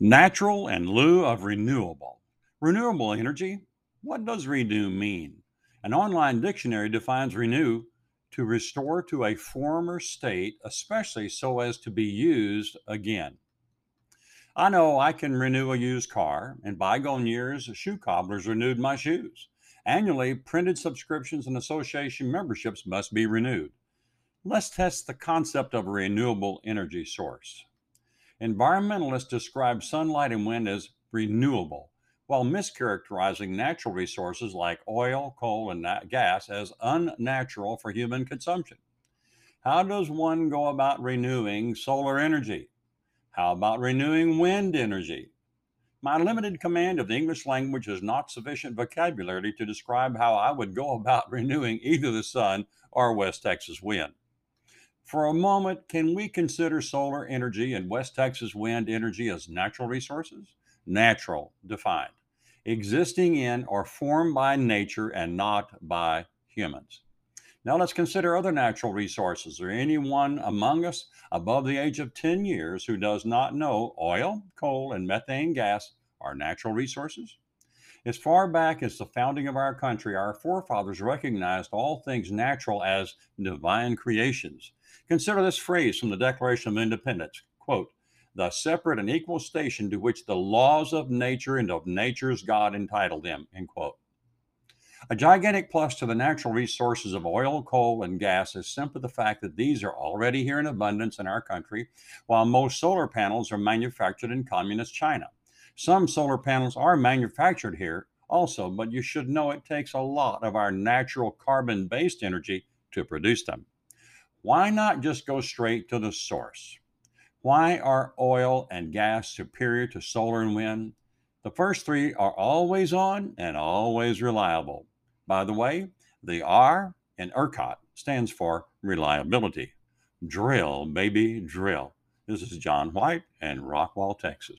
Natural in lieu of renewable. Renewable energy? What does renew mean? An online dictionary defines renew to restore to a former state, especially so as to be used again. I know I can renew a used car. In bygone years, shoe cobblers renewed my shoes. Annually, printed subscriptions and association memberships must be renewed. Let's test the concept of a renewable energy source. Environmentalists describe sunlight and wind as renewable, while mischaracterizing natural resources like oil, coal, and gas as unnatural for human consumption. How does one go about renewing solar energy? How about renewing wind energy? My limited command of the English language is not sufficient vocabulary to describe how I would go about renewing either the sun or West Texas wind. For a moment, can we consider solar energy and West Texas wind energy as natural resources? Natural, defined, existing in or formed by nature and not by humans. Now let's consider other natural resources. Is there anyone among us above the age of 10 years who does not know oil, coal, and methane gas are natural resources? As far back as the founding of our country, our forefathers recognized all things natural as divine creations. Consider this phrase from the Declaration of Independence quote, the separate and equal station to which the laws of nature and of nature's God entitle them, end quote. A gigantic plus to the natural resources of oil, coal, and gas is simply the fact that these are already here in abundance in our country, while most solar panels are manufactured in communist China. Some solar panels are manufactured here also, but you should know it takes a lot of our natural carbon based energy to produce them. Why not just go straight to the source? Why are oil and gas superior to solar and wind? The first three are always on and always reliable. By the way, the R in ERCOT stands for reliability. Drill, baby, drill. This is John White in Rockwall, Texas.